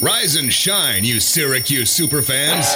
Rise and shine, you Syracuse superfans.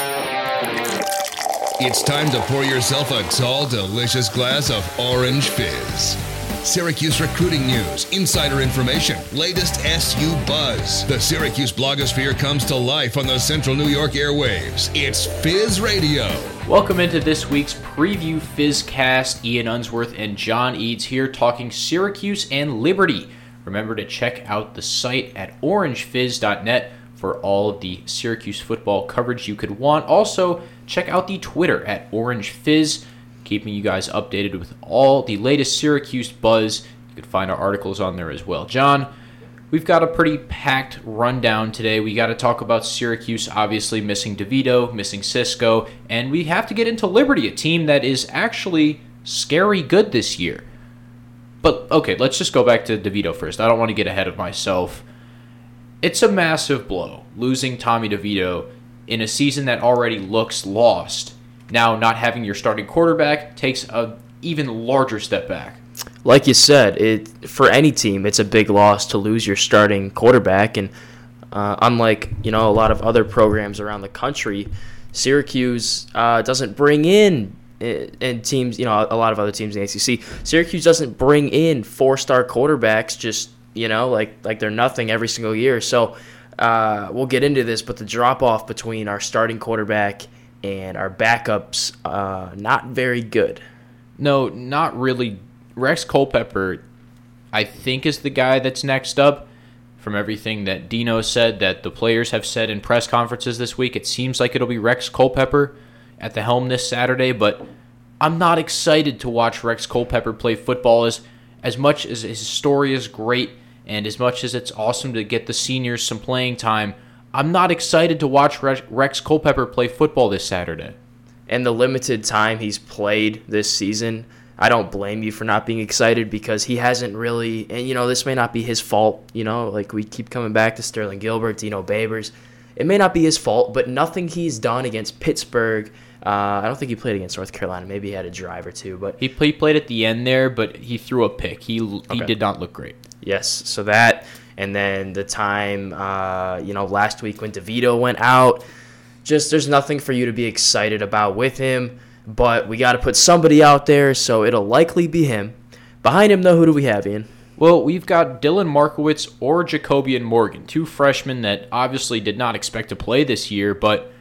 It's time to pour yourself a tall, delicious glass of orange fizz. Syracuse recruiting news, insider information, latest SU buzz. The Syracuse blogosphere comes to life on the Central New York airwaves. It's Fizz Radio. Welcome into this week's preview Fizzcast. Ian Unsworth and John Eads here talking Syracuse and Liberty. Remember to check out the site at orangefizz.net for all of the Syracuse football coverage you could want. Also, check out the Twitter at orangefizz, keeping you guys updated with all the latest Syracuse buzz. You can find our articles on there as well. John, we've got a pretty packed rundown today. We got to talk about Syracuse, obviously missing DeVito, missing Cisco, and we have to get into Liberty, a team that is actually scary good this year. But okay, let's just go back to DeVito first. I don't want to get ahead of myself it's a massive blow losing Tommy DeVito in a season that already looks lost. Now, not having your starting quarterback takes a even larger step back. Like you said, it for any team, it's a big loss to lose your starting quarterback, and uh, unlike you know a lot of other programs around the country, Syracuse uh, doesn't bring in eh, and teams, you know, a lot of other teams in the ACC. Syracuse doesn't bring in four-star quarterbacks just you know, like like they're nothing every single year. So uh, we'll get into this, but the drop off between our starting quarterback and our backups, uh, not very good. No, not really. Rex Culpepper, I think, is the guy that's next up. From everything that Dino said, that the players have said in press conferences this week, it seems like it'll be Rex Culpepper at the helm this Saturday. But I'm not excited to watch Rex Culpepper play football as as much as his story is great and as much as it's awesome to get the seniors some playing time, I'm not excited to watch Rex Culpepper play football this Saturday. And the limited time he's played this season, I don't blame you for not being excited because he hasn't really, and you know, this may not be his fault. You know, like we keep coming back to Sterling Gilbert, Dino Babers. It may not be his fault, but nothing he's done against Pittsburgh. Uh, I don't think he played against North Carolina. Maybe he had a drive or two, but he, he played at the end there. But he threw a pick. He he okay. did not look great. Yes, so that, and then the time, uh, you know, last week when DeVito went out, just there's nothing for you to be excited about with him. But we got to put somebody out there, so it'll likely be him. Behind him, though, who do we have, Ian? Well, we've got Dylan Markowitz or Jacobian Morgan, two freshmen that obviously did not expect to play this year, but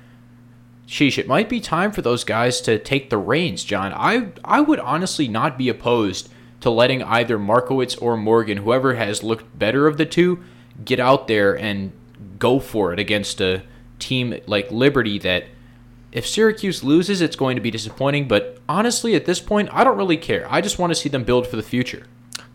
sheesh, it might be time for those guys to take the reins, John. I I would honestly not be opposed to letting either Markowitz or Morgan, whoever has looked better of the two, get out there and go for it against a team like Liberty that if Syracuse loses, it's going to be disappointing. But honestly, at this point, I don't really care. I just want to see them build for the future.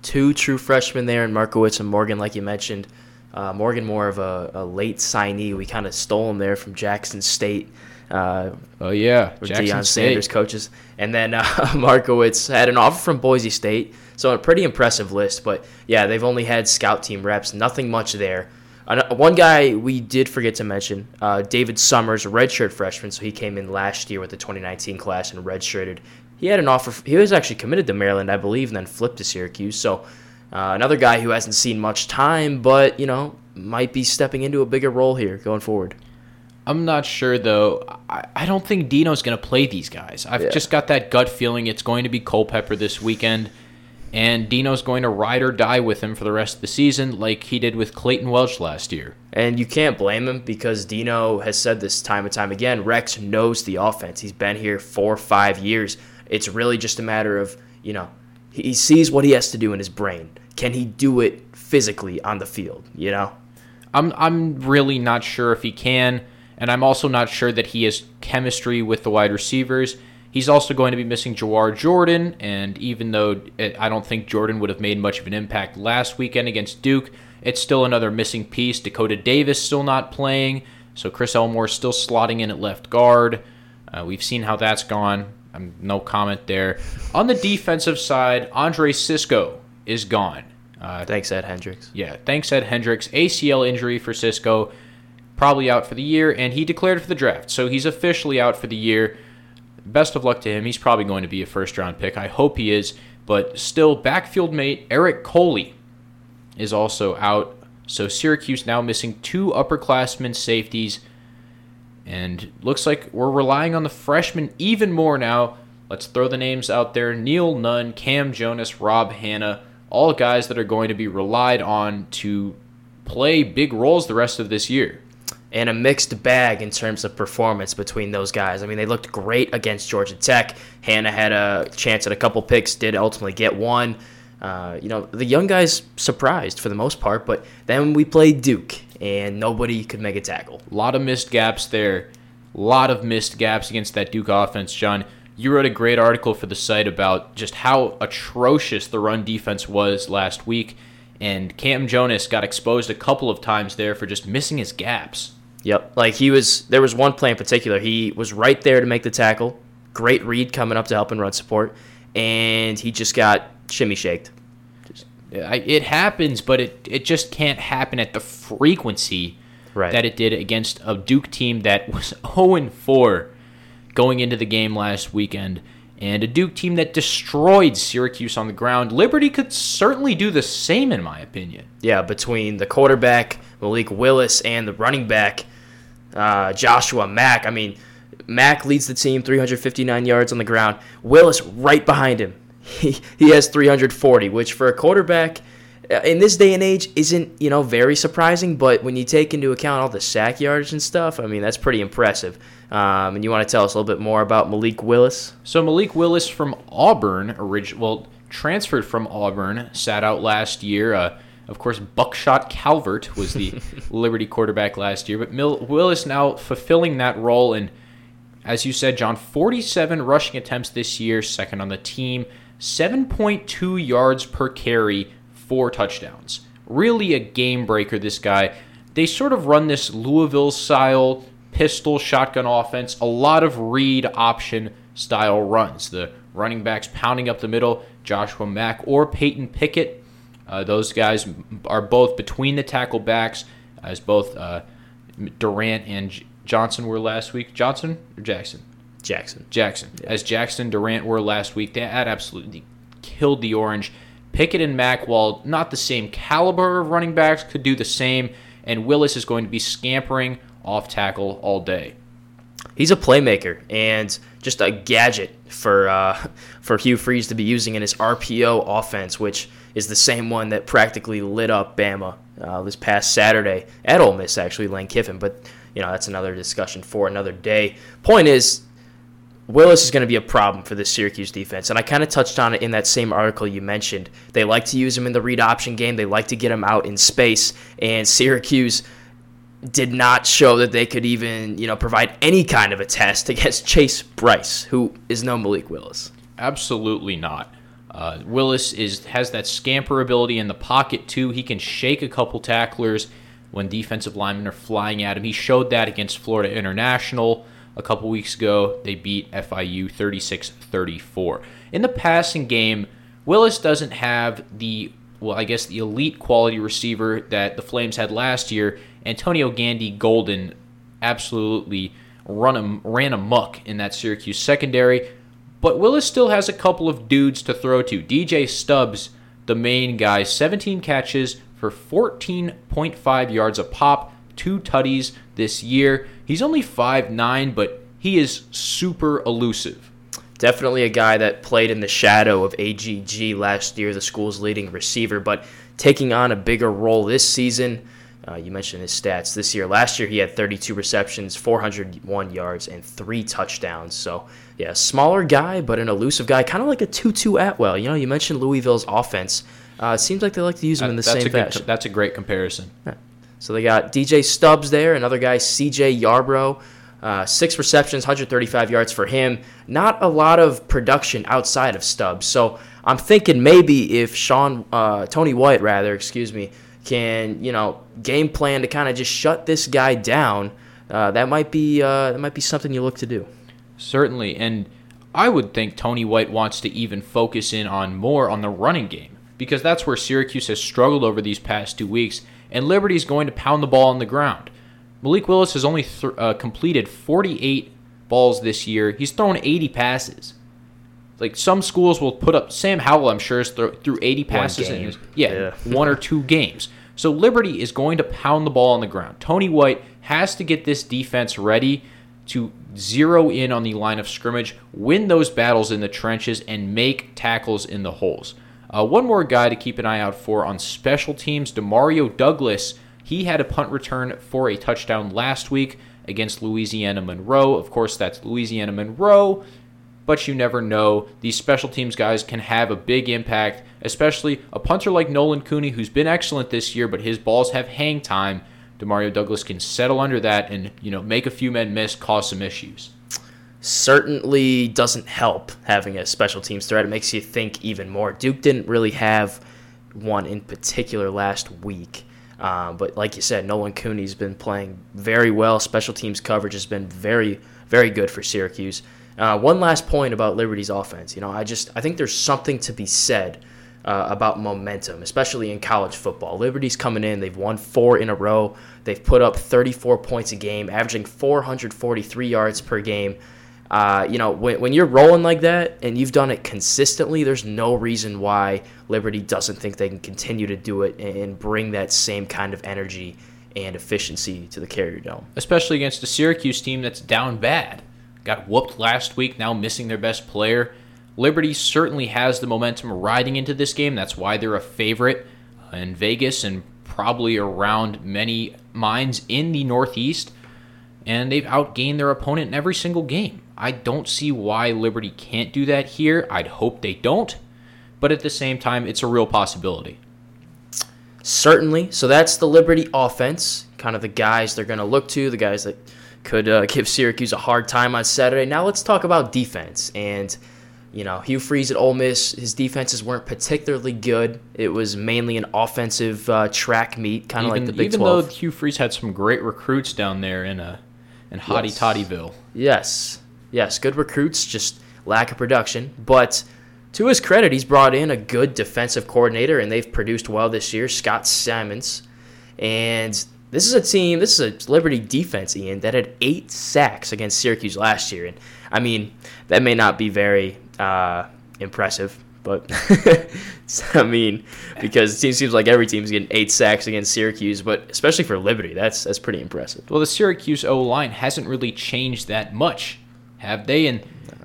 Two true freshmen there in Markowitz and Morgan, like you mentioned. Uh, Morgan, more of a, a late signee. We kind of stole him there from Jackson State. Uh, oh yeah, Jackson Deion State. Sanders coaches, and then uh, Markowitz had an offer from Boise State, so a pretty impressive list. But yeah, they've only had scout team reps, nothing much there. One guy we did forget to mention, uh, David Summers, redshirt freshman, so he came in last year with the 2019 class and redshirted. He had an offer. He was actually committed to Maryland, I believe, and then flipped to Syracuse. So uh, another guy who hasn't seen much time, but you know might be stepping into a bigger role here going forward. I'm not sure though. I, I don't think Dino's going to play these guys. I've yeah. just got that gut feeling it's going to be Culpepper this weekend, and Dino's going to ride or die with him for the rest of the season, like he did with Clayton Welch last year. And you can't blame him because Dino has said this time and time again. Rex knows the offense. He's been here four or five years. It's really just a matter of you know he sees what he has to do in his brain. Can he do it physically on the field? You know. I'm I'm really not sure if he can. And I'm also not sure that he has chemistry with the wide receivers. He's also going to be missing Jawar Jordan, and even though I don't think Jordan would have made much of an impact last weekend against Duke, it's still another missing piece. Dakota Davis still not playing, so Chris Elmore still slotting in at left guard. Uh, we've seen how that's gone. I'm no comment there. On the defensive side, Andre Cisco is gone. Uh, thanks, Ed Hendricks. Yeah, thanks, Ed Hendricks. ACL injury for Cisco probably out for the year, and he declared for the draft. So he's officially out for the year. Best of luck to him. He's probably going to be a first round pick. I hope he is. But still, backfield mate Eric Coley is also out. So Syracuse now missing two upperclassmen safeties, and looks like we're relying on the freshmen even more now. Let's throw the names out there: Neil Nunn, Cam Jonas, Rob Hanna, all guys that are going to be relied on to play big roles the rest of this year and a mixed bag in terms of performance between those guys. I mean, they looked great against Georgia Tech. Hanna had a chance at a couple picks, did ultimately get one. Uh, you know, the young guys surprised for the most part, but then we played Duke, and nobody could make a tackle. A lot of missed gaps there. A lot of missed gaps against that Duke offense, John. You wrote a great article for the site about just how atrocious the run defense was last week, and Cam Jonas got exposed a couple of times there for just missing his gaps. Yep. Like he was, there was one play in particular. He was right there to make the tackle. Great read coming up to help in run support, and he just got shimmy shaked. Just, it happens, but it it just can't happen at the frequency right. that it did against a Duke team that was 0 4 going into the game last weekend, and a Duke team that destroyed Syracuse on the ground. Liberty could certainly do the same, in my opinion. Yeah, between the quarterback Malik Willis and the running back uh, Joshua Mack. I mean, Mack leads the team 359 yards on the ground. Willis right behind him. He, he has 340, which for a quarterback uh, in this day and age isn't, you know, very surprising, but when you take into account all the sack yards and stuff, I mean, that's pretty impressive. Um, and you want to tell us a little bit more about Malik Willis? So Malik Willis from Auburn, orig- well, transferred from Auburn, sat out last year. Uh, of course, Buckshot Calvert was the Liberty quarterback last year, but Mil- Willis now fulfilling that role. And as you said, John, 47 rushing attempts this year, second on the team, 7.2 yards per carry, four touchdowns. Really a game breaker, this guy. They sort of run this Louisville style pistol shotgun offense, a lot of read option style runs. The running backs pounding up the middle, Joshua Mack or Peyton Pickett uh, those guys are both between the tackle backs, as both uh, Durant and J- Johnson were last week. Johnson or Jackson? Jackson. Jackson. Yeah. As Jackson Durant were last week, that absolutely killed the Orange. Pickett and Mack, while not the same caliber of running backs, could do the same. And Willis is going to be scampering off tackle all day. He's a playmaker and just a gadget for uh, for Hugh Freeze to be using in his RPO offense, which – is the same one that practically lit up Bama uh, this past Saturday at Ole Miss, actually, Lane Kiffin. But, you know, that's another discussion for another day. Point is, Willis is going to be a problem for this Syracuse defense. And I kind of touched on it in that same article you mentioned. They like to use him in the read option game, they like to get him out in space. And Syracuse did not show that they could even, you know, provide any kind of a test against Chase Brice, who is no Malik Willis. Absolutely not. Uh, Willis is has that scamper ability in the pocket too. He can shake a couple tacklers when defensive linemen are flying at him. He showed that against Florida International a couple weeks ago. They beat FIU 36-34. In the passing game, Willis doesn't have the well, I guess the elite quality receiver that the Flames had last year. Antonio Gandy Golden absolutely run him, ran amok in that Syracuse secondary. But Willis still has a couple of dudes to throw to. DJ Stubbs, the main guy, 17 catches for 14.5 yards a pop, two tutties this year. He's only 5'9, but he is super elusive. Definitely a guy that played in the shadow of AGG last year, the school's leading receiver, but taking on a bigger role this season. Uh, you mentioned his stats this year. Last year, he had 32 receptions, 401 yards, and three touchdowns. So yeah, smaller guy, but an elusive guy, kind of like a Tutu Atwell. You know, you mentioned Louisville's offense. Uh, it seems like they like to use him in the same good, fashion. That's a great comparison. Yeah. So they got DJ Stubbs there, another guy, CJ Yarbrough. Uh, six receptions, 135 yards for him. Not a lot of production outside of Stubbs. So I'm thinking maybe if Sean, uh, Tony White, rather, excuse me, can you know game plan to kind of just shut this guy down, uh, that might be uh, that might be something you look to do. Certainly, and I would think Tony White wants to even focus in on more on the running game because that's where Syracuse has struggled over these past two weeks, and Liberty is going to pound the ball on the ground. Malik Willis has only th- uh, completed 48 balls this year. He's thrown 80 passes. Like some schools will put up Sam Howell, I'm sure, is th- through 80 passes in his, yeah, yeah. one or two games. So Liberty is going to pound the ball on the ground. Tony White has to get this defense ready to zero in on the line of scrimmage, win those battles in the trenches, and make tackles in the holes. Uh, one more guy to keep an eye out for on special teams, Demario Douglas. He had a punt return for a touchdown last week against Louisiana Monroe. Of course, that's Louisiana Monroe but you never know. These special teams guys can have a big impact, especially a punter like Nolan Cooney, who's been excellent this year, but his balls have hang time. Demario Douglas can settle under that and you know make a few men miss, cause some issues. Certainly doesn't help having a special teams threat. It makes you think even more. Duke didn't really have one in particular last week. Uh, but like you said, Nolan Cooney's been playing very well. Special teams coverage has been very, very good for Syracuse. Uh, one last point about Liberty's offense. You know, I just I think there's something to be said uh, about momentum, especially in college football. Liberty's coming in; they've won four in a row. They've put up 34 points a game, averaging 443 yards per game. Uh, you know, when, when you're rolling like that and you've done it consistently, there's no reason why Liberty doesn't think they can continue to do it and bring that same kind of energy and efficiency to the Carrier Dome. Especially against a Syracuse team that's down bad got whooped last week, now missing their best player. Liberty certainly has the momentum riding into this game. That's why they're a favorite in Vegas and probably around many minds in the Northeast. And they've outgained their opponent in every single game. I don't see why Liberty can't do that here. I'd hope they don't. But at the same time, it's a real possibility. Certainly. So that's the Liberty offense, kind of the guys they're going to look to, the guys that could uh, give Syracuse a hard time on Saturday. Now let's talk about defense. And, you know, Hugh Freeze at Ole Miss, his defenses weren't particularly good. It was mainly an offensive uh, track meet, kind of like the Big even 12. though Hugh Freeze had some great recruits down there in, uh, in Hottie yes. Toddyville. Yes. Yes, good recruits, just lack of production. But to his credit, he's brought in a good defensive coordinator, and they've produced well this year, Scott Symons. And this is a team, this is a Liberty defense, Ian, that had eight sacks against Syracuse last year. And I mean, that may not be very uh, impressive, but I mean, because it seems like every team's getting eight sacks against Syracuse, but especially for Liberty, that's that's pretty impressive. Well, the Syracuse O line hasn't really changed that much, have they? And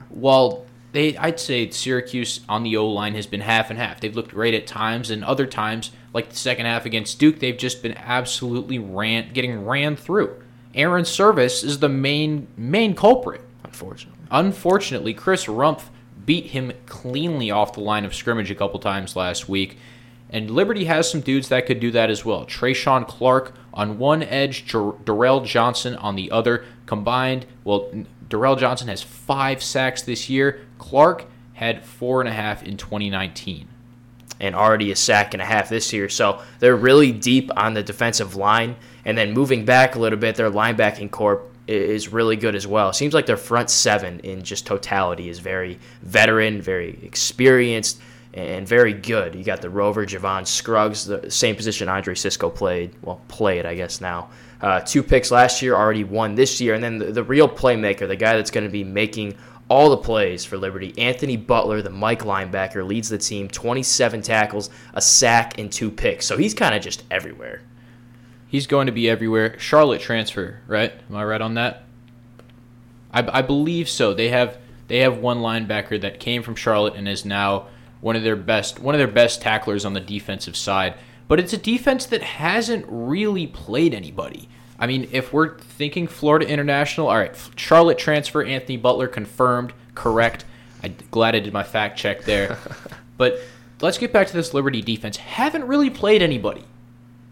while they, I'd say Syracuse on the O line has been half and half. They've looked great at times, and other times like the second half against Duke, they've just been absolutely ran getting ran through. Airon Servais is the main main culprit. Unfortunately. Unfortunately, Chris Rumph beat him cleanly off the line of scrimmage a couple times last week. And Liberty has some dudes that could do that as well. Treshaun Clark on one edge, Darrell Johnson on the other. Combined, well, Darrell Johnson has five sacks this year. Clark had four and a half in 2019 and already a sack and a half this year. So they're really deep on the defensive line. And then moving back a little bit, their linebacking corps is really good as well. Seems like their front seven in just totality is very veteran, very experienced, and very good. You got the Rover, Javon Scruggs, the same position Andre Cisco played. Well, played, I guess, now. Uh, two picks last year, already one this year. And then the, the real playmaker, the guy that's going to be making all the plays for Liberty. Anthony Butler, the Mike linebacker, leads the team 27 tackles, a sack, and two picks. So he's kind of just everywhere. He's going to be everywhere. Charlotte transfer, right? Am I right on that? I, I believe so. They have they have one linebacker that came from Charlotte and is now one of their best one of their best tacklers on the defensive side. But it's a defense that hasn't really played anybody. I mean, if we're thinking Florida International, all right, Charlotte transfer, Anthony Butler confirmed, correct. I'm glad I did my fact check there. but let's get back to this Liberty defense. Haven't really played anybody.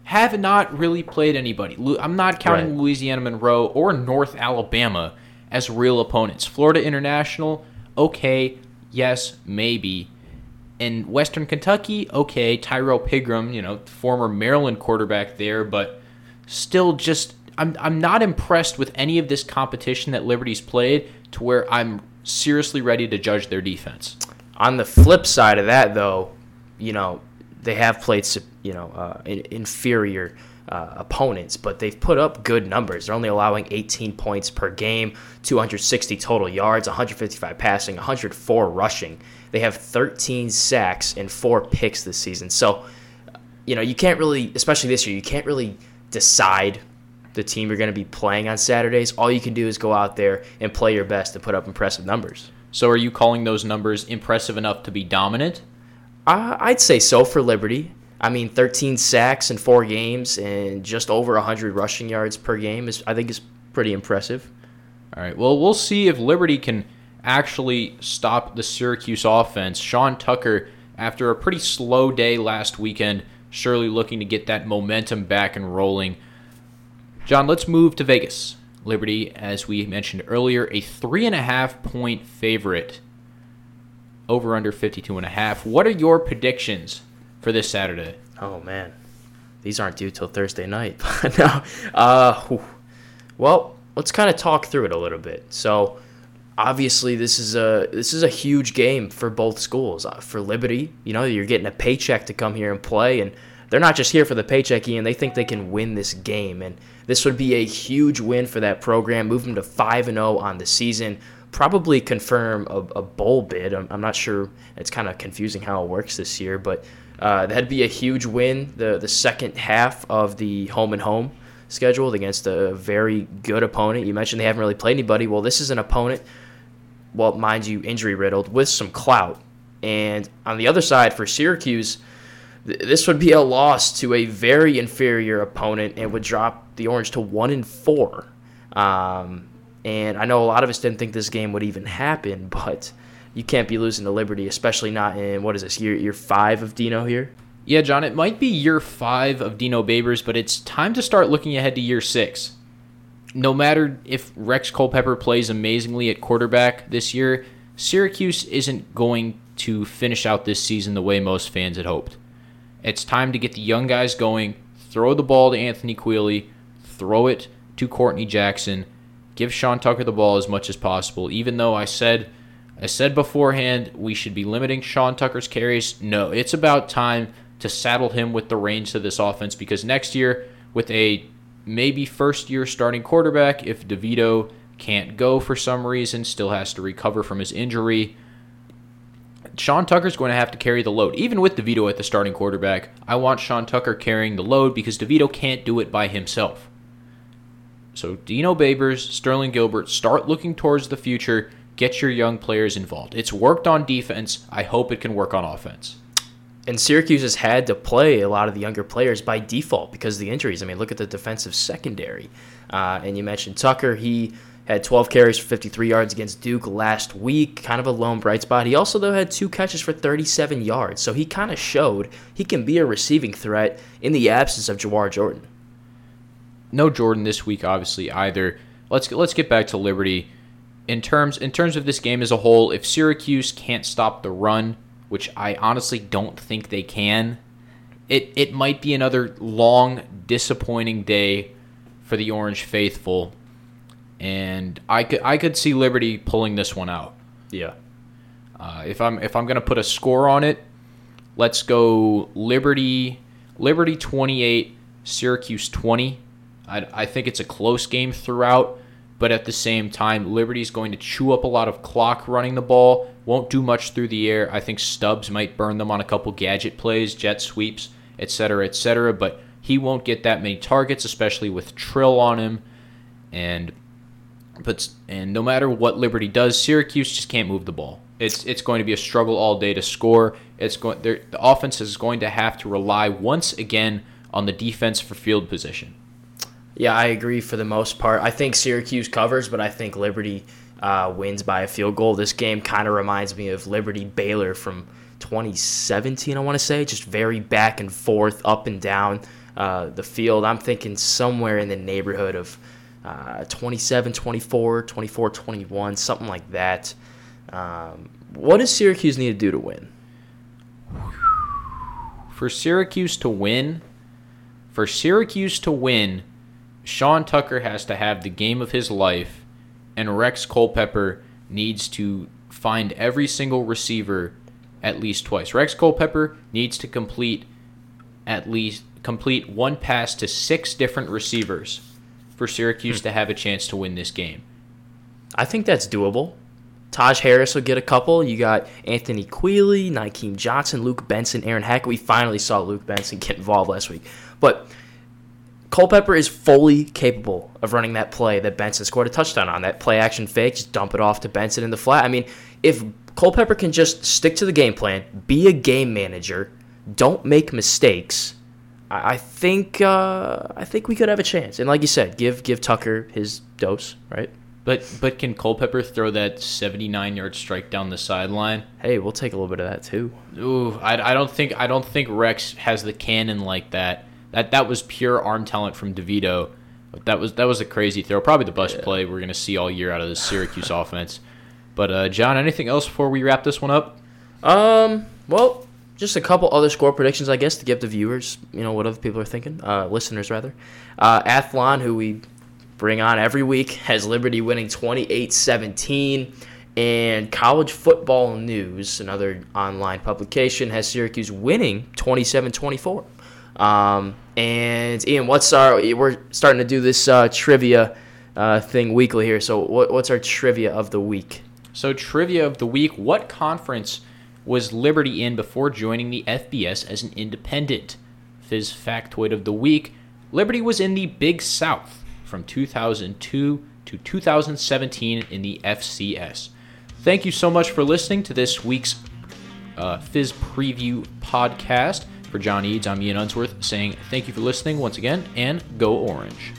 Have not really played anybody. I'm not counting right. Louisiana Monroe or North Alabama as real opponents. Florida International, okay, yes, maybe. In Western Kentucky, okay, Tyrell Pigrome, you know, former Maryland quarterback there, but still just I'm I'm not impressed with any of this competition that Liberty's played to where I'm seriously ready to judge their defense. On the flip side of that, though, you know they have played you know uh, inferior uh, opponents, but they've put up good numbers. They're only allowing 18 points per game, 260 total yards, 155 passing, 104 rushing. They have 13 sacks and four picks this season. So you know, you can't really, especially this year, you can't really decide the team you're going to be playing on Saturdays. All you can do is go out there and play your best to put up impressive numbers. So, are you calling those numbers impressive enough to be dominant? Uh, I'd say so for Liberty. I mean, 13 sacks in four games and just over 100 rushing yards per game is, I think, is pretty impressive. All right. Well, we'll see if Liberty can actually stop the Syracuse offense. Sean Tucker, after a pretty slow day last weekend, surely looking to get that momentum back and rolling. John, let's move to Vegas. Liberty, as we mentioned earlier, a three and a half point favorite. Over under 52 and a half. What are your predictions for this Saturday? Oh man, these aren't due till Thursday night. no, uh, well, let's kind of talk through it a little bit. So, obviously, this is a this is a huge game for both schools. Uh, for Liberty, you know, you're getting a paycheck to come here and play, and they're not just here for the paycheck, Ian. They think they can win this game, and this would be a huge win for that program. Move them to five and zero oh on the season. Probably confirm a, a bowl bid. I'm, I'm, not sure. It's kind of confusing how it works this year, but uh, that'd be a huge win. The the second half of the home and home scheduled against a very good opponent. You mentioned they haven't really played anybody. Well, this is an opponent, well, mind you, injury riddled with some clout. And on the other side for Syracuse, this would be a loss to a very inferior opponent and would drop the Orange to one and four. Um, and I know a lot of us didn't think this game would even happen, but you can't be losing to Liberty, especially not in what is this year year five of Dino here. Yeah, John, it might be year five of Dino Babers, but it's time to start looking ahead to year six. No matter if Rex Culpepper plays amazingly at quarterback this year, Syracuse isn't going to finish out this season the way most fans had hoped. It's time to get the young guys going. Throw the ball to Anthony Queeley. Throw it to Courtney Jackson. Give Sean Tucker the ball as much as possible. Even though I said, I said beforehand we should be limiting Sean Tucker's carries. No, it's about time to saddle him with the reins to this offense because next year, with a maybe first year starting quarterback, if DeVito can't go for some reason, still has to recover from his injury, Sean Tucker's going to have to carry the load. Even with DeVito at the starting quarterback, I want Sean Tucker carrying the load because DeVito can't do it by himself. So Dino Babers, Sterling Gilbert, start looking towards the future. Get your young players involved. It's worked on defense. I hope it can work on offense. And Syracuse has had to play a lot of the younger players by default because of the injuries. I mean, look at the defensive secondary. Uh, and you mentioned Tucker. He had 12 carries for 53 yards against Duke last week, kind of a lone bright spot. He also, though, had two catches for 37 yards, so he kind of showed he can be a receiving threat in the absence of Jawar Jordan. No Jordan this week, obviously, either. Let's let's get back to Liberty. In terms in terms of this game as a whole, if Syracuse can't stop the run, which I honestly don't think they can, it it might be another long, disappointing day for the Orange faithful and I could I could see Liberty pulling this one out. Yeah. Uh, if I'm if I'm gonna put a score on it, let's go Liberty Liberty 28, Syracuse 20. I, I think it's a close game throughout, but at the same time, Liberty's going to chew up a lot of clock running the ball. Won't do much through the air. I think Stubbs might burn them on a couple gadget plays, jet sweeps, etc., etc. But he won't get that many targets, especially with Trill on him. And but and no matter what Liberty does, Syracuse just can't move the ball. It's it's going to be a struggle all day to score. It's going the offense is going to have to rely once again on the defense for field position. Yeah, I agree for the most part. I think Syracuse covers, but I think Liberty uh, wins by a field goal. This game kind of reminds me of Liberty Baylor from 2017. I want to say just very back and forth, up and down uh, the field. I'm thinking somewhere in the neighborhood of uh, 27 24, 24 21, something like that. Um, what does Syracuse need to do to win? For Syracuse to win, for Syracuse to win, Sean Tucker has to have the game of his life, and Rex Culpepper needs to find every single receiver at least twice. Rex Culpepper needs to complete at least complete one pass to six different receivers for Syracuse hmm. to have a chance to win this game. I think that's doable. Taj Harris will get a couple. You got Anthony Queeley, Nykeem Johnson, Luke Benson, Aaron Hackett. We finally saw Luke Benson get involved last week. But Culpepper is fully capable of running that play that Benson scored a touchdown on. That play action fake, just dump it off to Benson in the flat. I mean, if Culpepper can just stick to the game plan, be a game manager, don't make mistakes, I, think uh, I think we could have a chance. And like you said, give give Tucker his dose, right? But but can Culpepper throw that 79 yard strike down the sideline? Hey, we'll take a little bit of that too. Ooh, I, I don't think I don't think Rex has the cannon like that. That that was pure arm talent from DeVito. That was that was a crazy throw. Probably the best play we're gonna see all year out of the Syracuse offense. But uh, John, anything else before we wrap this one up? Um, well, just a couple other score predictions, I guess, to give the viewers, you know, what other people are thinking, uh, listeners rather. Uh, Athlon, who we bring on every week, has Liberty winning 28-17. And College Football News, another online publication, has Syracuse winning 27-24. Um, and Ian, what's our? We're starting to do this uh, trivia uh, thing weekly here. So, what, what's our trivia of the week? So, trivia of the week: What conference was Liberty in before joining the FBS as an independent? Fizz factoid of the week: Liberty was in the Big South from 2002 to 2017 in the FCS. Thank you so much for listening to this week's uh, Fizz preview podcast. For John Eads, I'm Ian Unsworth saying thank you for listening once again and go orange.